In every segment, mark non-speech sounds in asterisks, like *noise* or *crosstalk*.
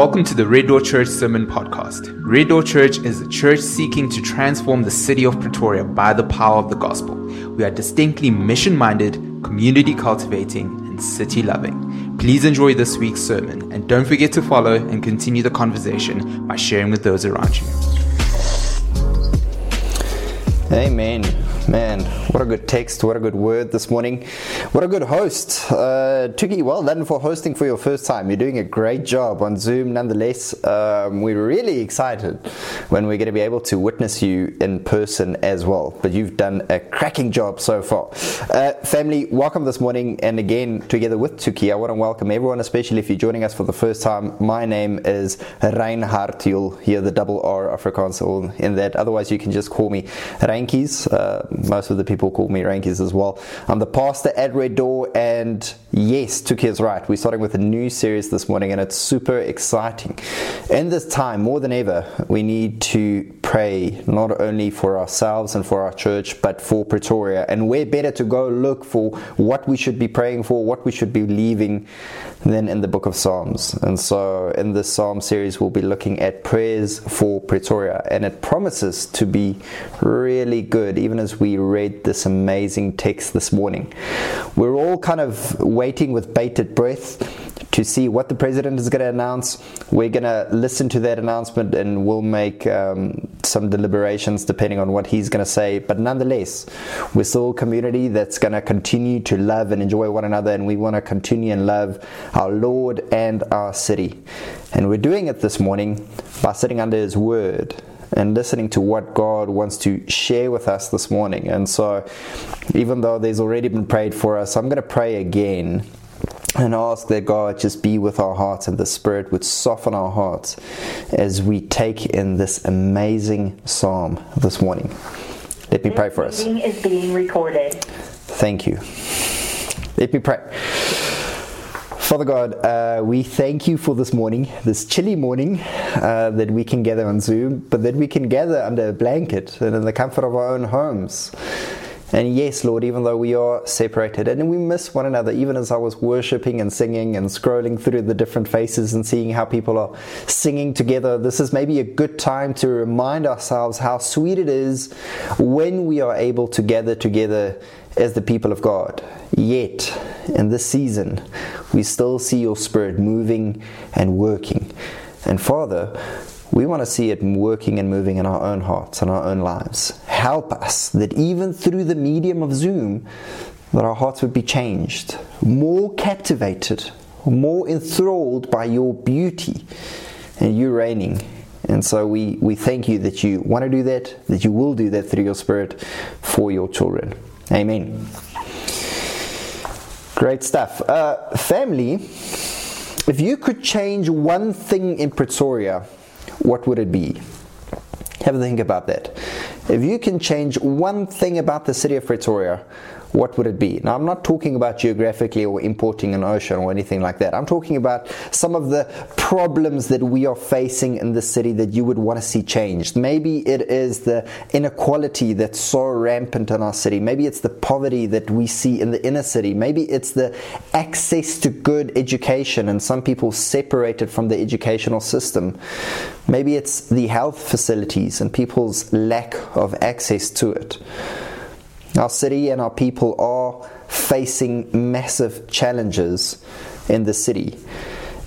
Welcome to the Red Door Church Sermon Podcast. Red Door Church is a church seeking to transform the city of Pretoria by the power of the gospel. We are distinctly mission minded, community cultivating, and city loving. Please enjoy this week's sermon and don't forget to follow and continue the conversation by sharing with those around you. Amen. Man, what a good text, what a good word this morning. What a good host. Uh, Tuki, well done for hosting for your first time. You're doing a great job on Zoom nonetheless. Um, we're really excited when we're going to be able to witness you in person as well. But you've done a cracking job so far. Uh, family, welcome this morning. And again, together with Tuki, I want to welcome everyone, especially if you're joining us for the first time. My name is Reinhard. You'll hear the double R Afrikaans in that. Otherwise, you can just call me Rankies. Uh, most of the people call me Rankies as well. I'm the pastor at Red Door, and yes, Tuki is right. We're starting with a new series this morning, and it's super exciting. In this time, more than ever, we need to pray not only for ourselves and for our church, but for Pretoria. And where better to go look for what we should be praying for, what we should be leaving than in the book of Psalms. And so, in this Psalm series, we'll be looking at prayers for Pretoria, and it promises to be really good, even as we read this amazing text this morning. We're all kind of waiting with bated breath to see what the president is going to announce. We're going to listen to that announcement and we'll make um, some deliberations depending on what he's going to say. But nonetheless, we're still a community that's going to continue to love and enjoy one another, and we want to continue and love our Lord and our city. And we're doing it this morning by sitting under His Word and listening to what God wants to share with us this morning. And so, even though there's already been prayed for us, I'm going to pray again and ask that God just be with our hearts and the Spirit would soften our hearts as we take in this amazing psalm this morning. Let me pray for us. is being recorded. Thank you. Let me pray. Father God, uh, we thank you for this morning, this chilly morning, uh, that we can gather on Zoom, but that we can gather under a blanket and in the comfort of our own homes. And yes, Lord, even though we are separated and we miss one another, even as I was worshiping and singing and scrolling through the different faces and seeing how people are singing together, this is maybe a good time to remind ourselves how sweet it is when we are able to gather together as the people of God. Yet, in this season, we still see your Spirit moving and working. And Father, we want to see it working and moving in our own hearts and our own lives. Help us that even through the medium of Zoom, that our hearts would be changed, more captivated, more enthralled by your beauty and you reigning. And so we, we thank you that you want to do that, that you will do that through your Spirit for your children. Amen. Great stuff. Uh, family, if you could change one thing in Pretoria, what would it be? Have a think about that. If you can change one thing about the city of Pretoria, what would it be? Now, I'm not talking about geographically or importing an ocean or anything like that. I'm talking about some of the problems that we are facing in the city that you would want to see changed. Maybe it is the inequality that's so rampant in our city. Maybe it's the poverty that we see in the inner city. Maybe it's the access to good education and some people separated from the educational system. Maybe it's the health facilities and people's lack of access to it. Our city and our people are facing massive challenges in the city.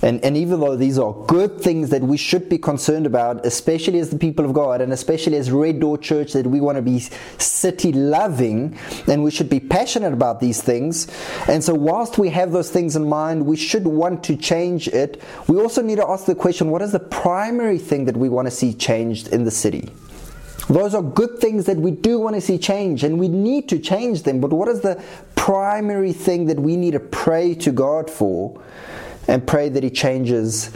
And, and even though these are good things that we should be concerned about, especially as the people of God and especially as Red Door Church, that we want to be city loving and we should be passionate about these things. And so, whilst we have those things in mind, we should want to change it. We also need to ask the question what is the primary thing that we want to see changed in the city? Those are good things that we do want to see change and we need to change them. But what is the primary thing that we need to pray to God for and pray that He changes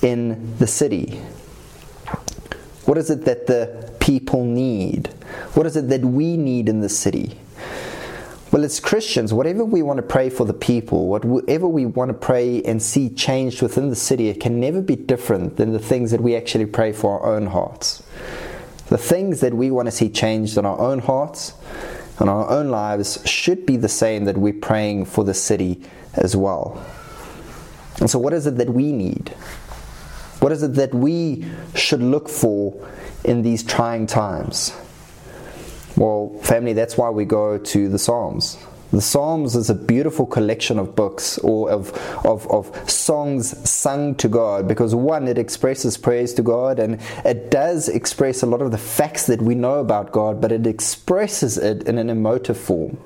in the city? What is it that the people need? What is it that we need in the city? Well, as Christians, whatever we want to pray for the people, whatever we want to pray and see changed within the city, it can never be different than the things that we actually pray for our own hearts. The things that we want to see changed in our own hearts and our own lives should be the same that we're praying for the city as well. And so, what is it that we need? What is it that we should look for in these trying times? Well, family, that's why we go to the Psalms. The Psalms is a beautiful collection of books or of, of, of songs sung to God because, one, it expresses praise to God and it does express a lot of the facts that we know about God, but it expresses it in an emotive form.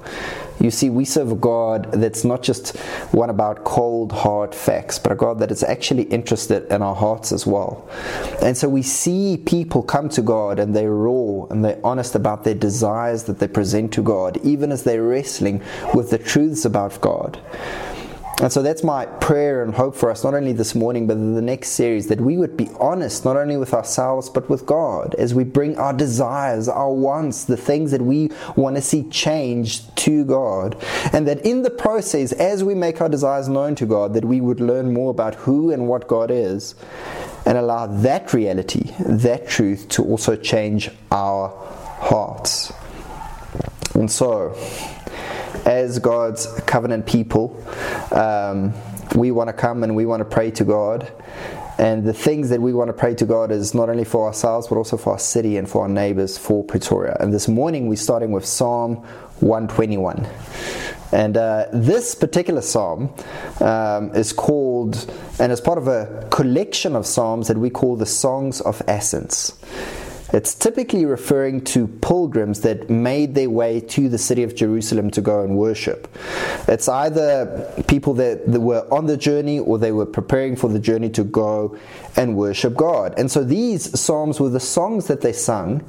You see, we serve a God that's not just one about cold, hard facts, but a God that is actually interested in our hearts as well. And so we see people come to God and they're raw and they're honest about their desires that they present to God, even as they're wrestling with the truths about God. And so that's my prayer and hope for us, not only this morning, but the next series, that we would be honest, not only with ourselves, but with God, as we bring our desires, our wants, the things that we want to see changed to God. And that in the process, as we make our desires known to God, that we would learn more about who and what God is, and allow that reality, that truth, to also change our hearts. And so, as God's covenant people, um, we want to come and we want to pray to God. And the things that we want to pray to God is not only for ourselves, but also for our city and for our neighbors, for Pretoria. And this morning we're starting with Psalm 121. And uh, this particular psalm um, is called, and is part of a collection of psalms that we call the Songs of Ascents. It's typically referring to pilgrims that made their way to the city of Jerusalem to go and worship. It's either people that, that, were on the journey or they were preparing for the journey to go and worship God. And so these psalms were the songs that they sung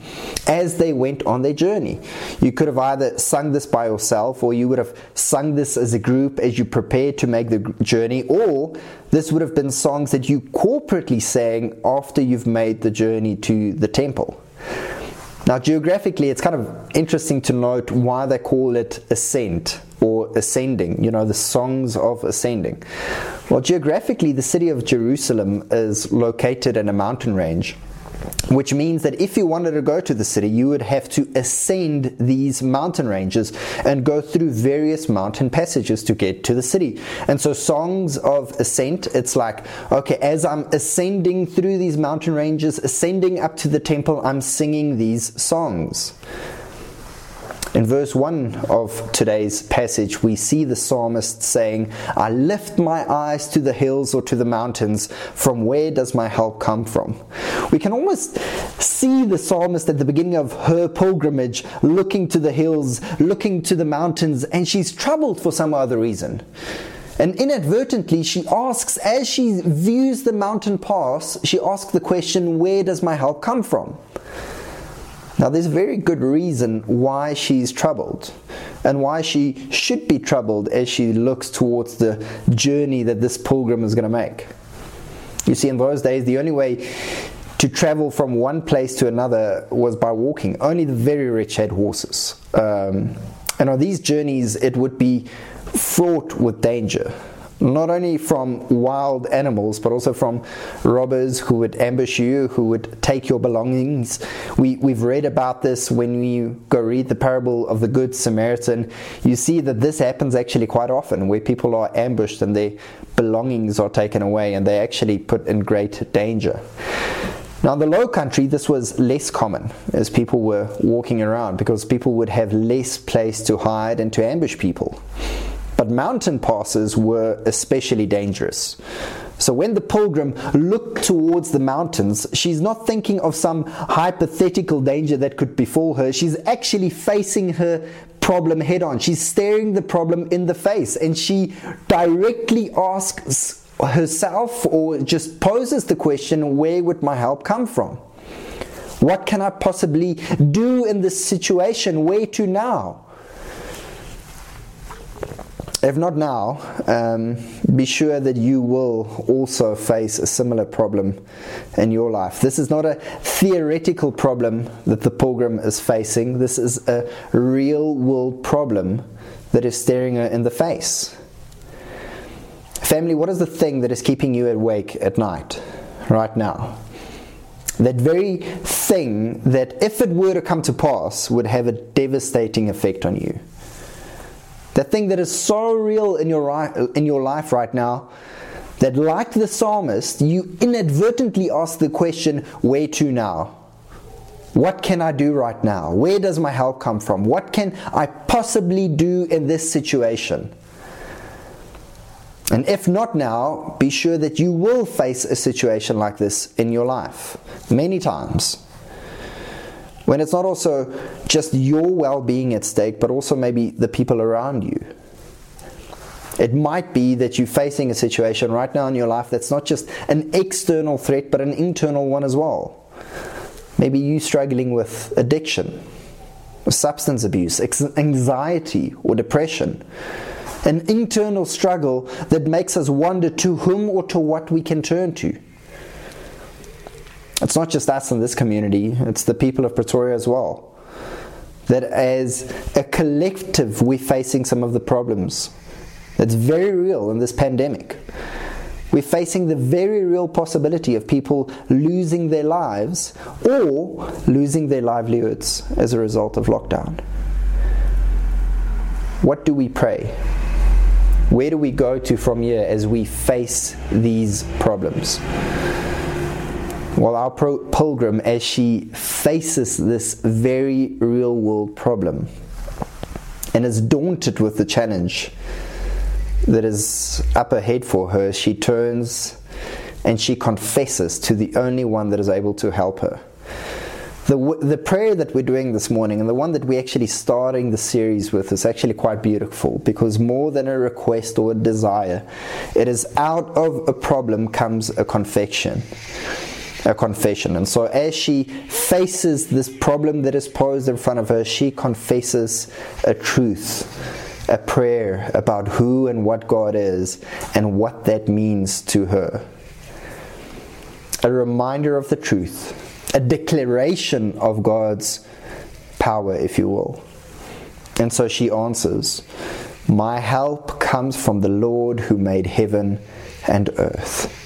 as they went on their journey. You could have either sung this by yourself or you would have sung this as a group as you prepared to make the journey, or this would have been songs that you corporately sang after you've made the journey to the temple. Now, geographically, it's kind of interesting to note why they call it ascent or ascending, you know, the songs of ascending. Well, geographically, the city of Jerusalem is located in a mountain range which means that if you wanted to go to the city, you would have to ascend these mountain ranges and go through various mountain passages to get to the city. And so, songs of ascent, it's like, okay, as I'm ascending through these mountain ranges, ascending up to the temple, I'm singing these songs. In verse 1 of today's passage, we see the psalmist saying, I lift my eyes to the hills or to the mountains. From where does my help come from? We can almost see the psalmist at the beginning of her pilgrimage looking to the hills, looking to the mountains, and she's troubled for some other reason. And inadvertently, she asks, as she views the mountain pass, she asks the question, Where does my help come from? Now, there's a very good reason why she's troubled and why she should be troubled as she looks towards the journey that this pilgrim is going to make. You see, in those days, the only way to travel from one place to another was by walking. Only the very rich had horses. Um, and on these journeys, it would be fraught with danger not only from wild animals, but also from robbers who would ambush you, who would take your belongings. We, we've read about this when you go read the parable of the Good Samaritan. You see that this happens actually quite often, where people are ambushed and their belongings are taken away and they're actually put in great danger. Now, in the low country, this was less common as people were walking around because people would have less place to hide and to ambush people. But mountain passes were especially dangerous. So when the pilgrim looked towards the mountains, she's not thinking of some hypothetical danger that could befall her. She's actually facing her problem head on. She's staring the problem in the face and she directly asks herself or just poses the question where would my help come from? What can I possibly do in this situation? Where to now? If not now, um, be sure that you will also face a similar problem in your life. This is not a theoretical problem that the pilgrim is facing, this is a real world problem that is staring her in the face. Family, what is the thing that is keeping you awake at night right now? That very thing that, if it were to come to pass, would have a devastating effect on you. That thing that is so real in your, in your life right now that, like the psalmist, you inadvertently ask the question, Where to now? What can I do right now? Where does my help come from? What can I possibly do in this situation? And if not now, be sure that you will face a situation like this in your life many times. When it's not also just your well being at stake, but also maybe the people around you. It might be that you're facing a situation right now in your life that's not just an external threat, but an internal one as well. Maybe you're struggling with addiction, substance abuse, anxiety, or depression. An internal struggle that makes us wonder to whom or to what we can turn to. It's not just us in this community, it's the people of Pretoria as well. That as a collective, we're facing some of the problems that's very real in this pandemic. We're facing the very real possibility of people losing their lives or losing their livelihoods as a result of lockdown. What do we pray? Where do we go to from here as we face these problems? Well, our pro- pilgrim, as she faces this very real world problem and is daunted with the challenge, that is up ahead for her, she turns and she confesses to the only one that is able to help her. The, the prayer that we're doing this morning and the one that we're actually starting the series with is actually quite beautiful because more than a request or a desire, it is out of a problem comes a confession. A confession. And so, as she faces this problem that is posed in front of her, she confesses a truth a prayer about who and what God is and what that means to her. A reminder of the truth, a declaration of God's power, if you will. And so she answers, My help comes from the Lord who made heaven and earth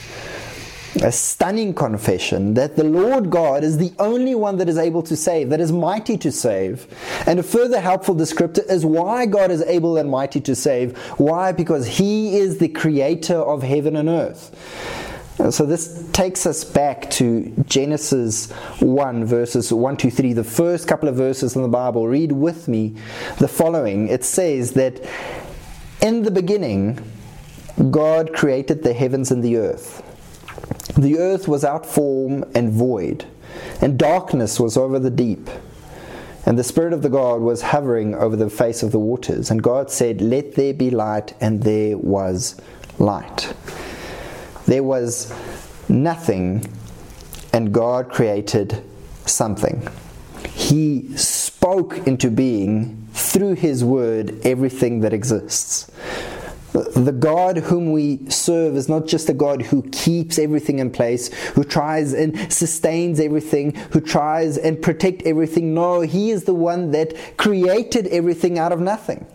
a stunning confession that the Lord God is the only one that is able to save, that is mighty to save. And a further helpful descriptor is why God is able and mighty to save. Why? Because He is the creator of heaven and earth. Uh, so this takes us back to Genesis 1, verses 1 to 3, the first couple of verses in the Bible. Read with me the following. It says that in the beginning, God created the heavens and the earth. The earth was out form and void, and darkness was over the deep. And the Spirit of the God was hovering over the face of the waters. And God said, Let there be light, and there was light. There was nothing, and God created something. He spoke into being through His Word everything that exists. The God whom we serve is not just a God who keeps everything in place, who tries and sustains everything, who tries and protect everything. No, He is the one that created everything out of nothing.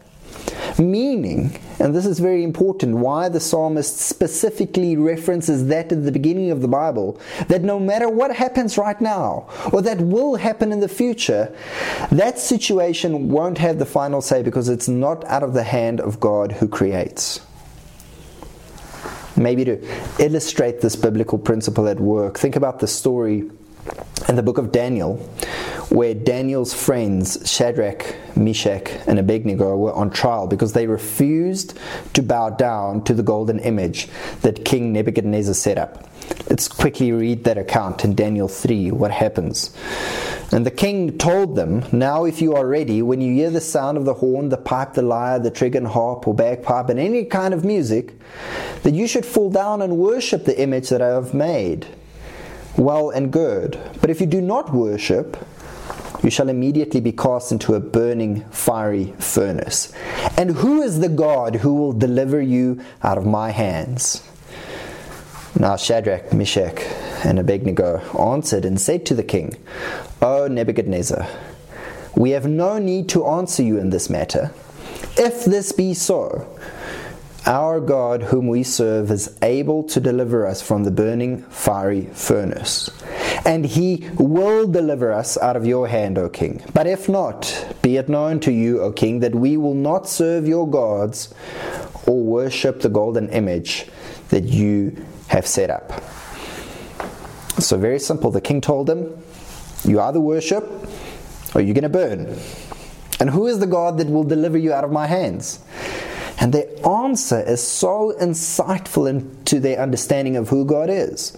Meaning, and this is very important, why the psalmist specifically references that at the beginning of the Bible, that no matter what happens right now, or that will happen in the future, that situation won't have the final say because it's not out of the hand of God who creates. Maybe to illustrate this biblical principle at work, think about the story in the book of Daniel, where Daniel's friends, Shadrach, Meshach, and Abednego, were on trial because they refused to bow down to the golden image that King Nebuchadnezzar set up. Let's quickly read that account in Daniel 3, what happens. And the king told them, Now, if you are ready, when you hear the sound of the horn, the pipe, the lyre, the trigon, harp, or bagpipe, and any kind of music, that you should fall down and worship the image that I have made well and good. But if you do not worship, you shall immediately be cast into a burning fiery furnace. And who is the God who will deliver you out of my hands? Now Shadrach, Meshach, and Abednego answered and said to the king, O Nebuchadnezzar, we have no need to answer you in this matter. If this be so, our God, whom we serve, is able to deliver us from the burning fiery furnace. And he will deliver us out of your hand, O king. But if not, be it known to you, O king, that we will not serve your gods or worship the golden image that you have set up. So, very simple. The king told them, You either worship or you're going to burn. And who is the God that will deliver you out of my hands? And their answer is so insightful into their understanding of who God is.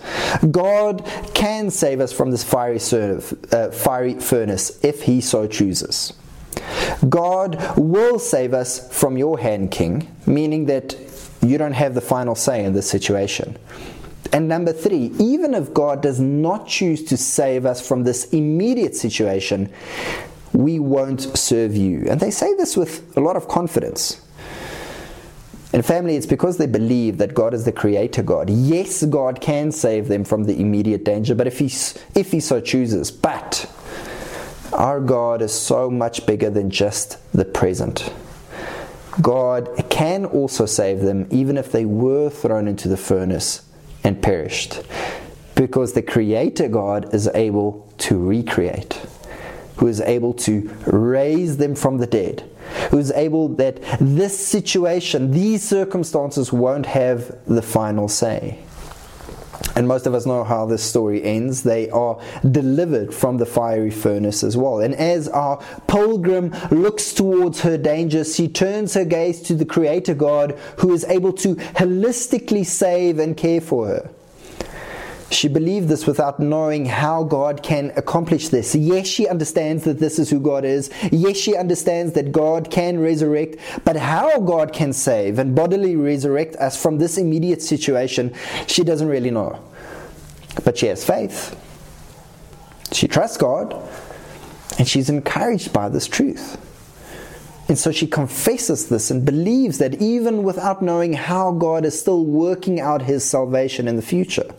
God can save us from this fiery, serve, uh, fiery furnace if He so chooses. God will save us from your hand, King, meaning that you don't have the final say in this situation. And number three, even if God does not choose to save us from this immediate situation, we won't serve you. And they say this with a lot of confidence. In family, it's because they believe that God is the creator God. Yes, God can save them from the immediate danger, but if he, if he so chooses. But our God is so much bigger than just the present. God can also save them even if they were thrown into the furnace and perished. Because the Creator God is able to recreate, who is able to raise them from the dead, who is able that this situation, these circumstances won't have the final say. And most of us know how this story ends. They are delivered from the fiery furnace as well. And as our pilgrim looks towards her danger, she turns her gaze to the Creator God who is able to holistically save and care for her. She believed this without knowing how God can accomplish this. Yes, she understands that this is who God is. Yes, she understands that God can resurrect, but how God can save and bodily resurrect us from this immediate situation, she doesn't really know. But she has faith. She trusts God, and she's encouraged by this truth. And so she confesses this and believes that even without knowing how God is still working out his salvation in the future.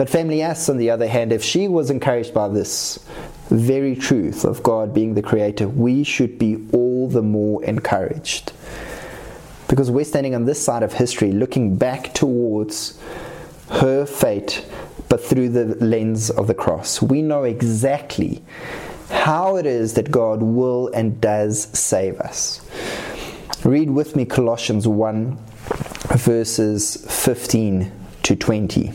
But family S, on the other hand, if she was encouraged by this very truth of God being the creator, we should be all the more encouraged. Because we're standing on this side of history looking back towards her fate, but through the lens of the cross. We know exactly how it is that God will and does save us. Read with me Colossians 1, verses 15 to 20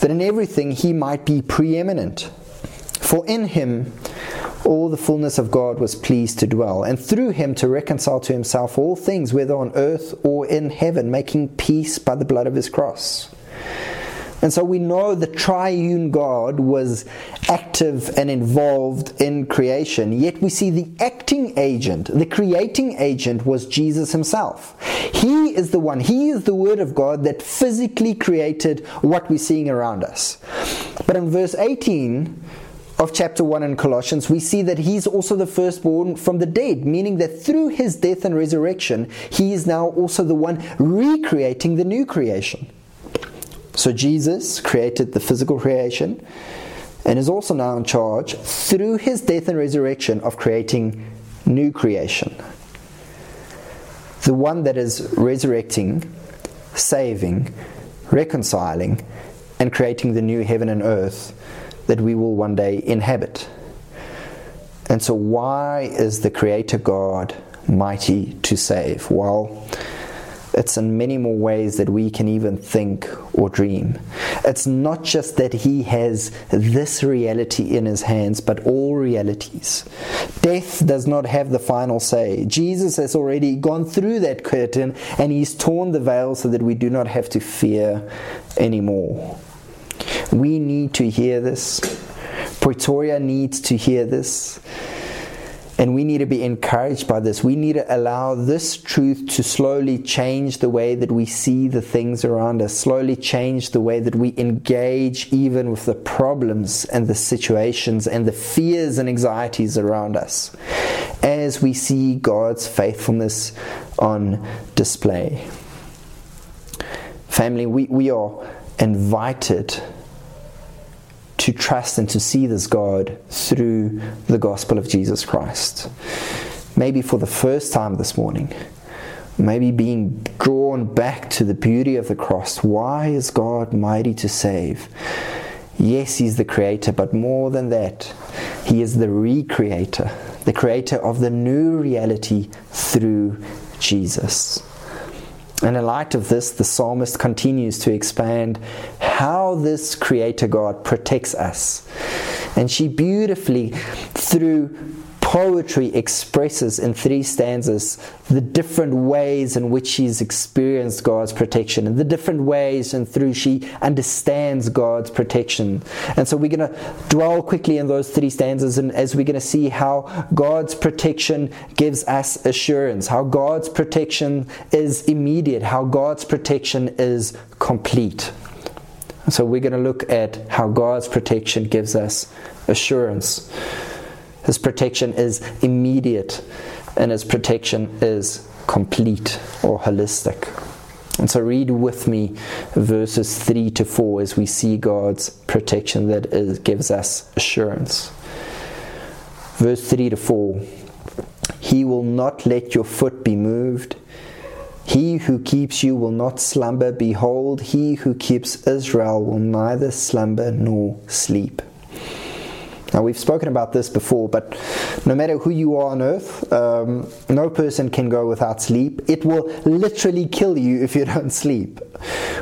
that in everything he might be preeminent. For in him all the fullness of God was pleased to dwell, and through him to reconcile to himself all things, whether on earth or in heaven, making peace by the blood of his cross. And so we know the triune God was active and involved in creation, yet we see the acting agent, the creating agent was Jesus himself. He is the one, He is the Word of God that physically created what we're seeing around us. But in verse 18, of chapter 1 in Colossians, we see that he's also the firstborn from the dead, meaning that through his death and resurrection, he is now also the one recreating the new creation. So Jesus created the physical creation and is also now in charge through his death and resurrection of creating new creation. The one that is resurrecting, saving, reconciling, and creating the new heaven and earth that we will one day inhabit. And so, why is the Creator God mighty to save? Well, it's in many more ways that we can even think or dream. It's not just that He has this reality in His hands, but all realities. Death does not have the final say. Jesus has already gone through that curtain and He's torn the veil so that we do not have to fear anymore. We need to hear this. Pretoria needs to hear this. And we need to be encouraged by this. We need to allow this truth to slowly change the way that we see the things around us, slowly change the way that we engage even with the problems and the situations and the fears and anxieties around us as we see God's faithfulness on display. Family, we, we are invited to trust and to see this God through the gospel of Jesus Christ. Maybe for the first time this morning, maybe being drawn back to the beauty of the cross. Why is God mighty to save? Yes, He's the creator, but more than that, He is the recreator, the creator of the new reality through Jesus. And in light of this, the psalmist continues to expand how this Creator God protects us. And she beautifully, through poetry expresses in three stanzas the different ways in which she's experienced God's protection and the different ways and through she understands God's protection. And so we're going to dwell quickly in those three stanzas and as we're going to see how God's protection gives us assurance, how God's protection is immediate, how God's protection is complete. So we're going to look at how God's protection gives us assurance. His protection is immediate, and His protection is complete or holistic. And so, read with me verses 3 to 4 as we see God's protection that is, gives us assurance. Verse 3 to 4 He will not let your foot be moved. He who keeps you will not slumber. Behold, he who keeps Israel will neither slumber nor sleep. Now, we've spoken about this before, but no matter who you are on earth, um, no person can go without sleep. It will literally kill you if you *laughs* don't sleep.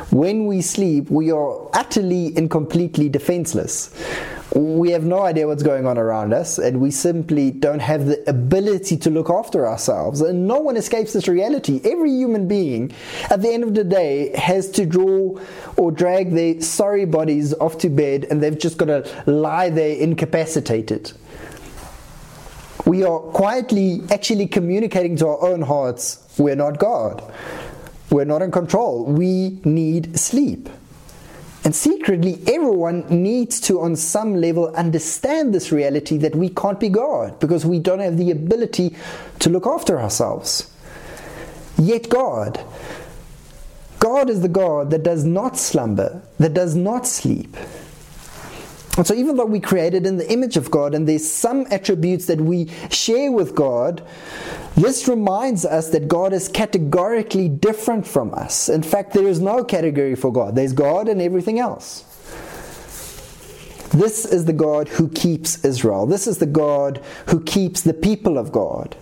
When we sleep, we are utterly and completely defenseless we have no idea what's going on around us, and we simply don't have the ability to look after ourselves. And no one escapes this reality. Every human being, at the end of the day, has to draw or drag their sorry bodies off to bed, and they've just got to lie there incapacitated. We are quietly actually communicating to our own hearts we're not God. We're not in control. We need sleep. And secretly, everyone needs to, on some level, understand this reality that we can't be God because we don't have the ability to look after ourselves. Yet, God, God is the God that does not slumber, that does not sleep. And so, even though we created in the image of God and there's some attributes that we share with God, this reminds us that God is categorically different from us. In fact, there is no category for God, there's God and everything else. This is the God who keeps Israel. This is the God who keeps the people of God.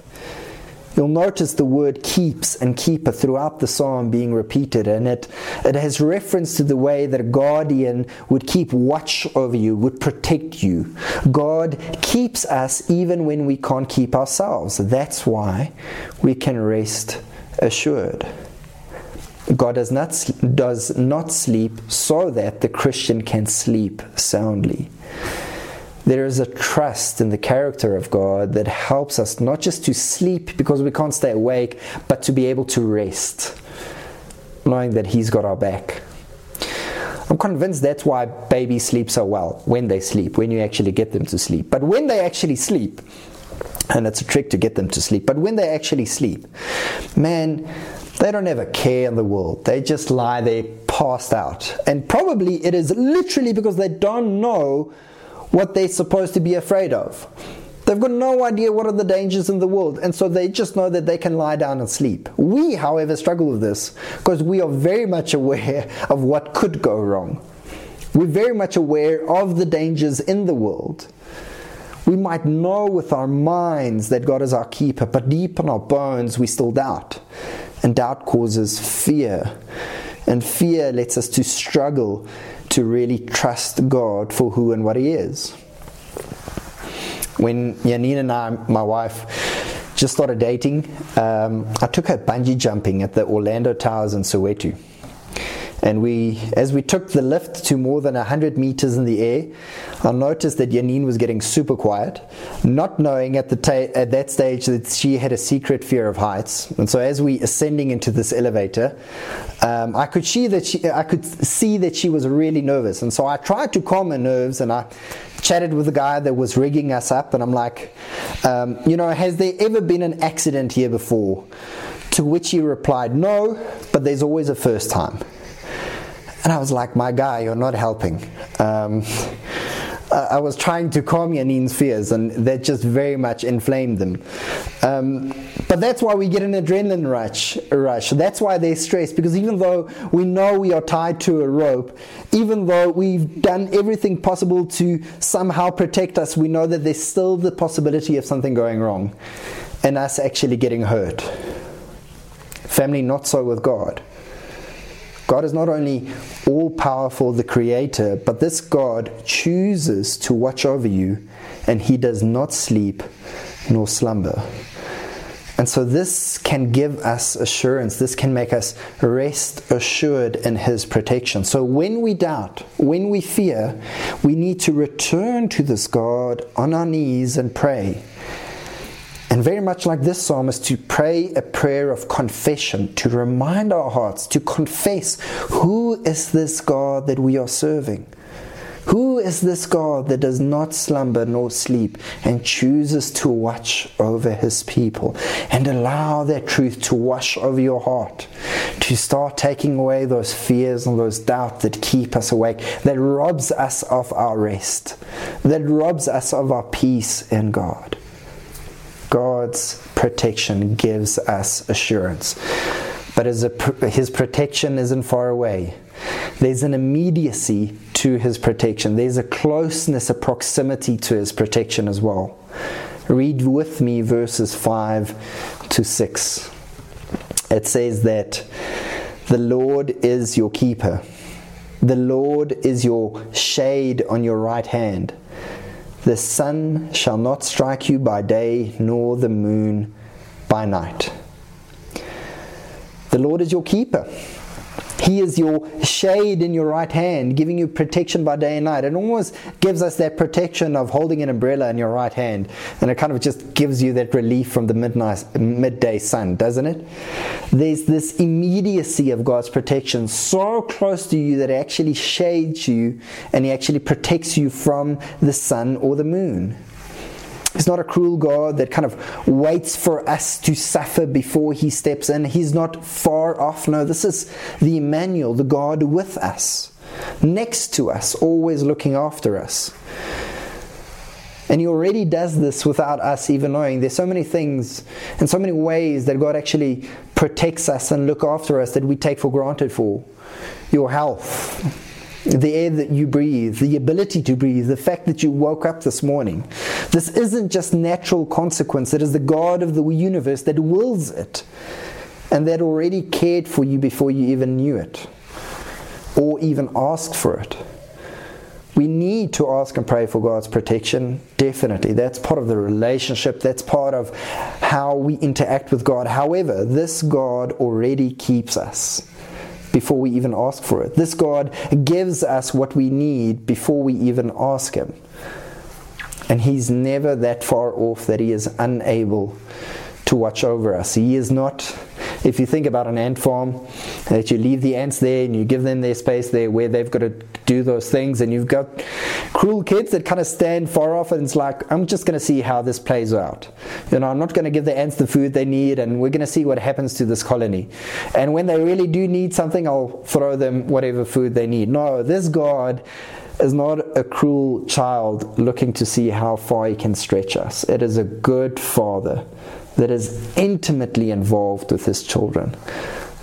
You'll notice the word keeps and keeper throughout the psalm being repeated, and it, it has reference to the way that a guardian would keep watch over you, would protect you. God keeps us even when we can't keep ourselves. That's why we can rest assured. God does not, does not sleep so that the Christian can sleep soundly. There is a trust in the character of God that helps us not just to sleep because we can't stay awake, but to be able to rest, knowing that He's got our back. I'm convinced that's why babies sleep so well when they sleep, when you actually get them to sleep. But when they actually sleep, and it's a trick to get them to sleep, but when they actually sleep, man, they don't have a care in the world. They just lie there passed out. And probably it is literally because they don't know what they're supposed to be afraid of. They've got no idea what are the dangers in the world, and so they just know that they can lie down and sleep. We, however, struggle with this because we are very much aware *laughs* of what could go wrong. We're very much aware of the dangers in the world. We might know with our minds that God is our keeper, but deep in our bones we still doubt. And doubt causes fear. And fear lets us to struggle to really trust God for who and what He is. When Janine and I, my wife, just started dating, um, I took her bungee jumping at the Orlando Towers in Soweto. And we, as we took the lift to more than 100 meters in the air, I noticed that Janine was getting super quiet, not knowing at, the ta- at that stage that she had a secret fear of heights. And so, as we ascending into this elevator, um, I could see that she, I could see that she was really nervous. And so, I tried to calm her nerves, and I chatted with the guy that was rigging us up, and I'm like, um, you know, has there ever been an accident here before? To which he replied, no, but there's always a first time. And I was like, my guy, you're not helping. Um, I was trying to calm Janine's fears, and that just very much inflamed them. Um, but that's why we get an adrenaline rush, rush. That's why they're stressed, because even though we know we are tied to a rope, even though we've done everything possible to somehow protect us, we know that there's still the possibility of something going wrong and us actually getting hurt. Family, not so with God. God is not only all powerful, the creator, but this God chooses to watch over you, and he does not sleep nor slumber. And so, this can give us assurance. This can make us rest assured in His protection. So, when we doubt, when we fear, we need to return to this God on our knees and pray. And very much like this psalmist, to pray a prayer of confession, to remind our hearts, to confess who is this God that we are serving? Who is this God that does not slumber nor sleep and chooses to watch over his people and allow that truth to wash over your heart, to start taking away those fears and those doubts that keep us awake, that robs us of our rest, that robs us of our peace in God? God's protection gives us assurance. But a, his protection isn't far away. There's an immediacy to his protection, there's a closeness, a proximity to his protection as well. Read with me verses 5 to 6. It says that the Lord is your keeper, the Lord is your shade on your right hand. The sun shall not strike you by day, nor the moon by night. The Lord is your keeper. He is your shade in your right hand, giving you protection by day and night. It almost gives us that protection of holding an umbrella in your right hand, and it kind of just gives you that relief from the midnight, midday sun, doesn't it? There's this immediacy of God's protection so close to you that it actually shades you and He actually protects you from the sun or the moon. He's not a cruel God that kind of waits for us to suffer before he steps in. He's not far off. No, this is the Emmanuel, the God with us, next to us, always looking after us. And he already does this without us even knowing. There's so many things and so many ways that God actually protects us and look after us that we take for granted for. Your health, the air that you breathe, the ability to breathe, the fact that you woke up this morning. This isn't just natural consequence, it is the God of the universe that wills it and that already cared for you before you even knew it or even asked for it. We need to ask and pray for God's protection, definitely. That's part of the relationship, that's part of how we interact with God. However, this God already keeps us before we even ask for it. This God gives us what we need before we even ask Him. And He's never that far off that He is unable to watch over us. He is not if you think about an ant farm, that you leave the ants there and you give them their space there where they've got to do those things, and you've got cruel kids that kind of stand far off and it's like, I'm just going to see how this plays out. You know, I'm not going to give the ants the food they need, and we're going to see what happens to this colony. And when they really do need something, I'll throw them whatever food they need. No, this God is not a cruel child looking to see how far he can stretch us. It is a good father that is intimately involved with his children.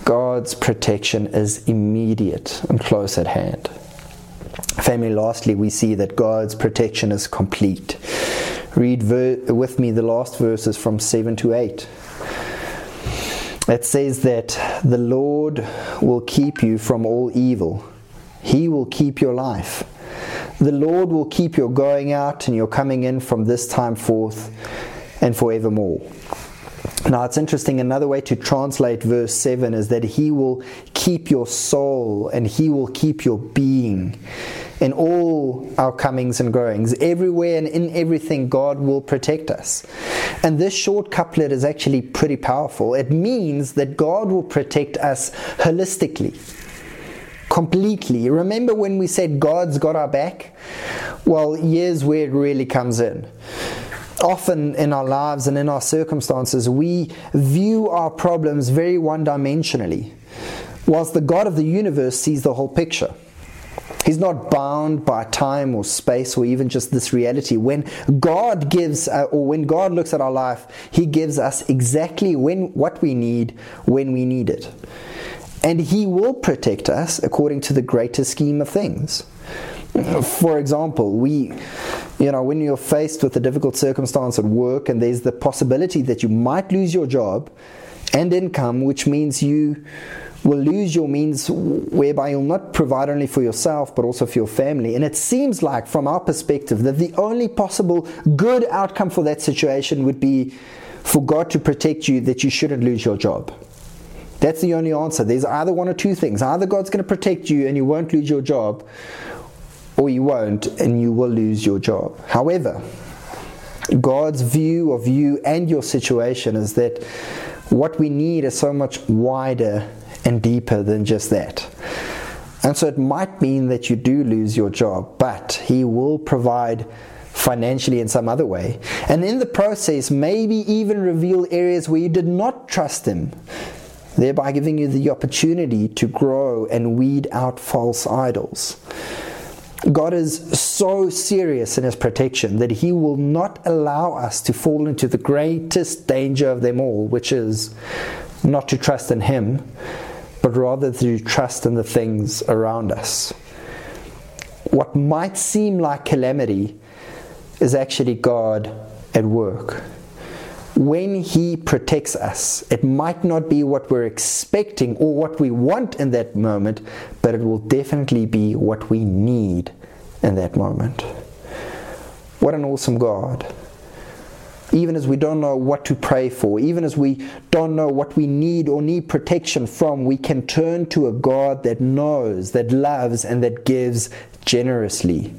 God's protection is immediate and close at hand. Family, lastly, we see that God's protection is complete. Read ver- with me the last verses from 7 to 8. It says that the Lord will keep you from all evil, He will keep your life. The Lord will keep your going out and your coming in from this time forth and forevermore. Now, it's interesting. Another way to translate verse 7 is that He will keep your soul and He will keep your being in all our comings and goings. Everywhere and in everything, God will protect us. And this short couplet is actually pretty powerful. It means that God will protect us holistically, completely. Remember when we said God's got our back? Well, here's where it really comes in often in our lives and in our circumstances, we view our problems very one dimensionally. whilst the God of the universe sees the whole picture. He's not bound by time or space or even just this reality. When God gives, uh, or when God looks at our life, He gives us exactly when what we need when we need it, and He will protect us according to the greater scheme of things. For example, we, you know, when you're faced with a difficult circumstance at work and there's the possibility that you might lose your job and income, which means you will lose your means whereby you'll not provide only for yourself but also for your family. And it seems like, from our perspective, that the only possible good outcome for that situation would be for God to protect you that you shouldn't lose your job. That's the only answer. There's either one or two things. Either God's going to protect you and you won't lose your job, or you won't and you will lose your job. However, God's view of you and your situation is that what we need is so much wider and deeper than just that. And so it might mean that you do lose your job, but He will provide financially in some other way. And in the process, maybe even reveal areas where you did not trust Him, thereby giving you the opportunity to grow and weed out false idols. God is so serious in His protection that He will not allow us to fall into the greatest danger of them all, which is not to trust in Him, but rather to trust in the things around us. What might seem like calamity is actually God at work. When He protects us, it might not be what we're expecting or what we want in that moment, but it will definitely be what we need in that moment. What an awesome God even as we don't know what to pray for, even as we don't know what we need or need protection from, we can turn to a God that knows, that loves, and that gives generously.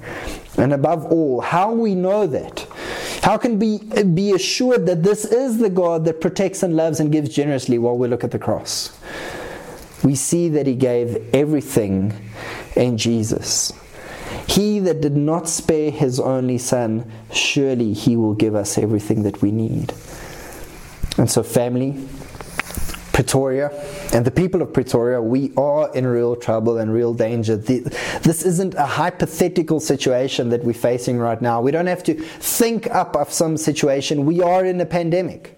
And above all, how we know that? How can we be assured that this is the God that protects and loves and gives generously while we look at the cross? We see that He gave everything in Jesus. He that did not spare his only son, surely he will give us everything that we need. And so, family, Pretoria, and the people of Pretoria, we are in real trouble and real danger. This isn't a hypothetical situation that we're facing right now. We don't have to think up of some situation. We are in a pandemic.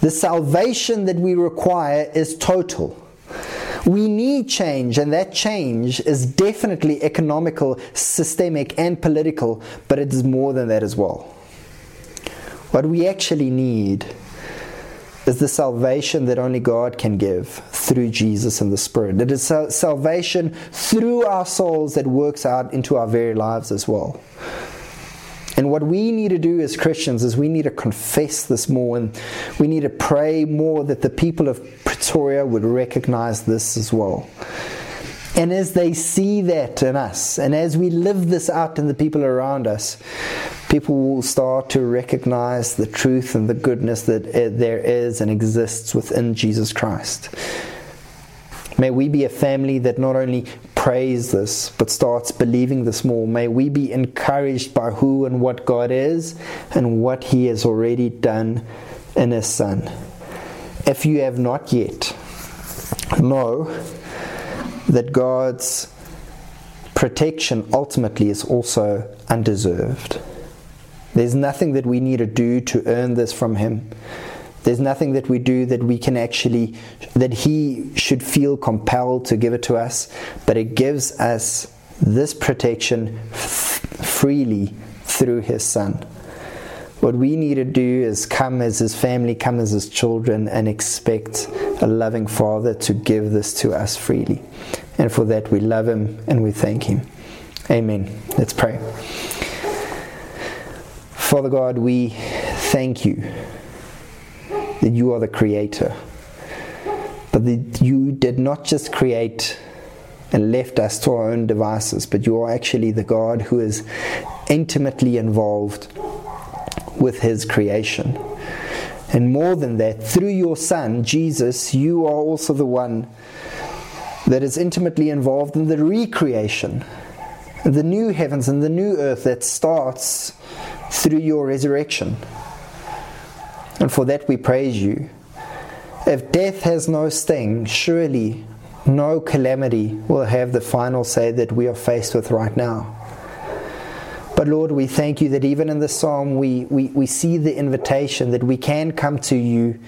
The salvation that we require is total. We need change, and that change is definitely economical, systemic, and political, but it is more than that as well. What we actually need is the salvation that only God can give through Jesus and the Spirit. It is salvation through our souls that works out into our very lives as well. And what we need to do as Christians is we need to confess this more and we need to pray more that the people of Pretoria would recognize this as well. And as they see that in us, and as we live this out in the people around us, people will start to recognize the truth and the goodness that uh, there is and exists within Jesus Christ. May we be a family that not only prays this, but starts believing this more. May we be encouraged by who and what God is and what He has already done in His Son. If you have not yet, know that God's protection ultimately is also undeserved. There's nothing that we need to do to earn this from Him. There's nothing that we do that we can actually, that He should feel compelled to give it to us, but it gives us this protection f- freely through His Son. What we need to do is come as His family, come as His children, and expect a loving Father to give this to us freely. And for that, we love Him and we thank Him. Amen. Let's pray. Father God, we thank you that you are the creator. But that you did not just create and left us to our own devices, but you are actually the God who is intimately involved with his creation. And more than that, through your Son, Jesus, you are also the one that is intimately involved in the recreation, the new heavens and the new earth that starts through your resurrection. And for that we praise you. If death has no sting, surely no calamity will have the final say that we are faced with right now. But Lord, we thank you that even in the psalm, we, we, we see the invitation that we can come to you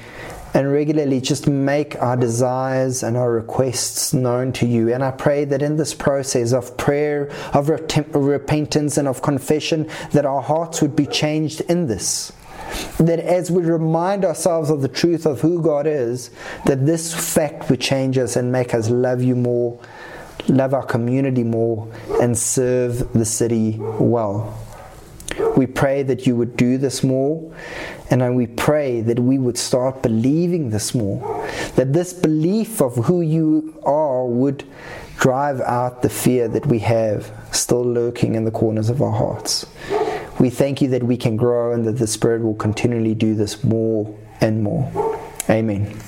and regularly just make our desires and our requests known to you. And I pray that in this process of prayer, of repentance, and of confession, that our hearts would be changed in this. That as we remind ourselves of the truth of who God is, that this fact would change us and make us love you more, love our community more, and serve the city well. We pray that you would do this more, and we pray that we would start believing this more. That this belief of who you are would drive out the fear that we have still lurking in the corners of our hearts. We thank you that we can grow and that the Spirit will continually do this more and more. Amen.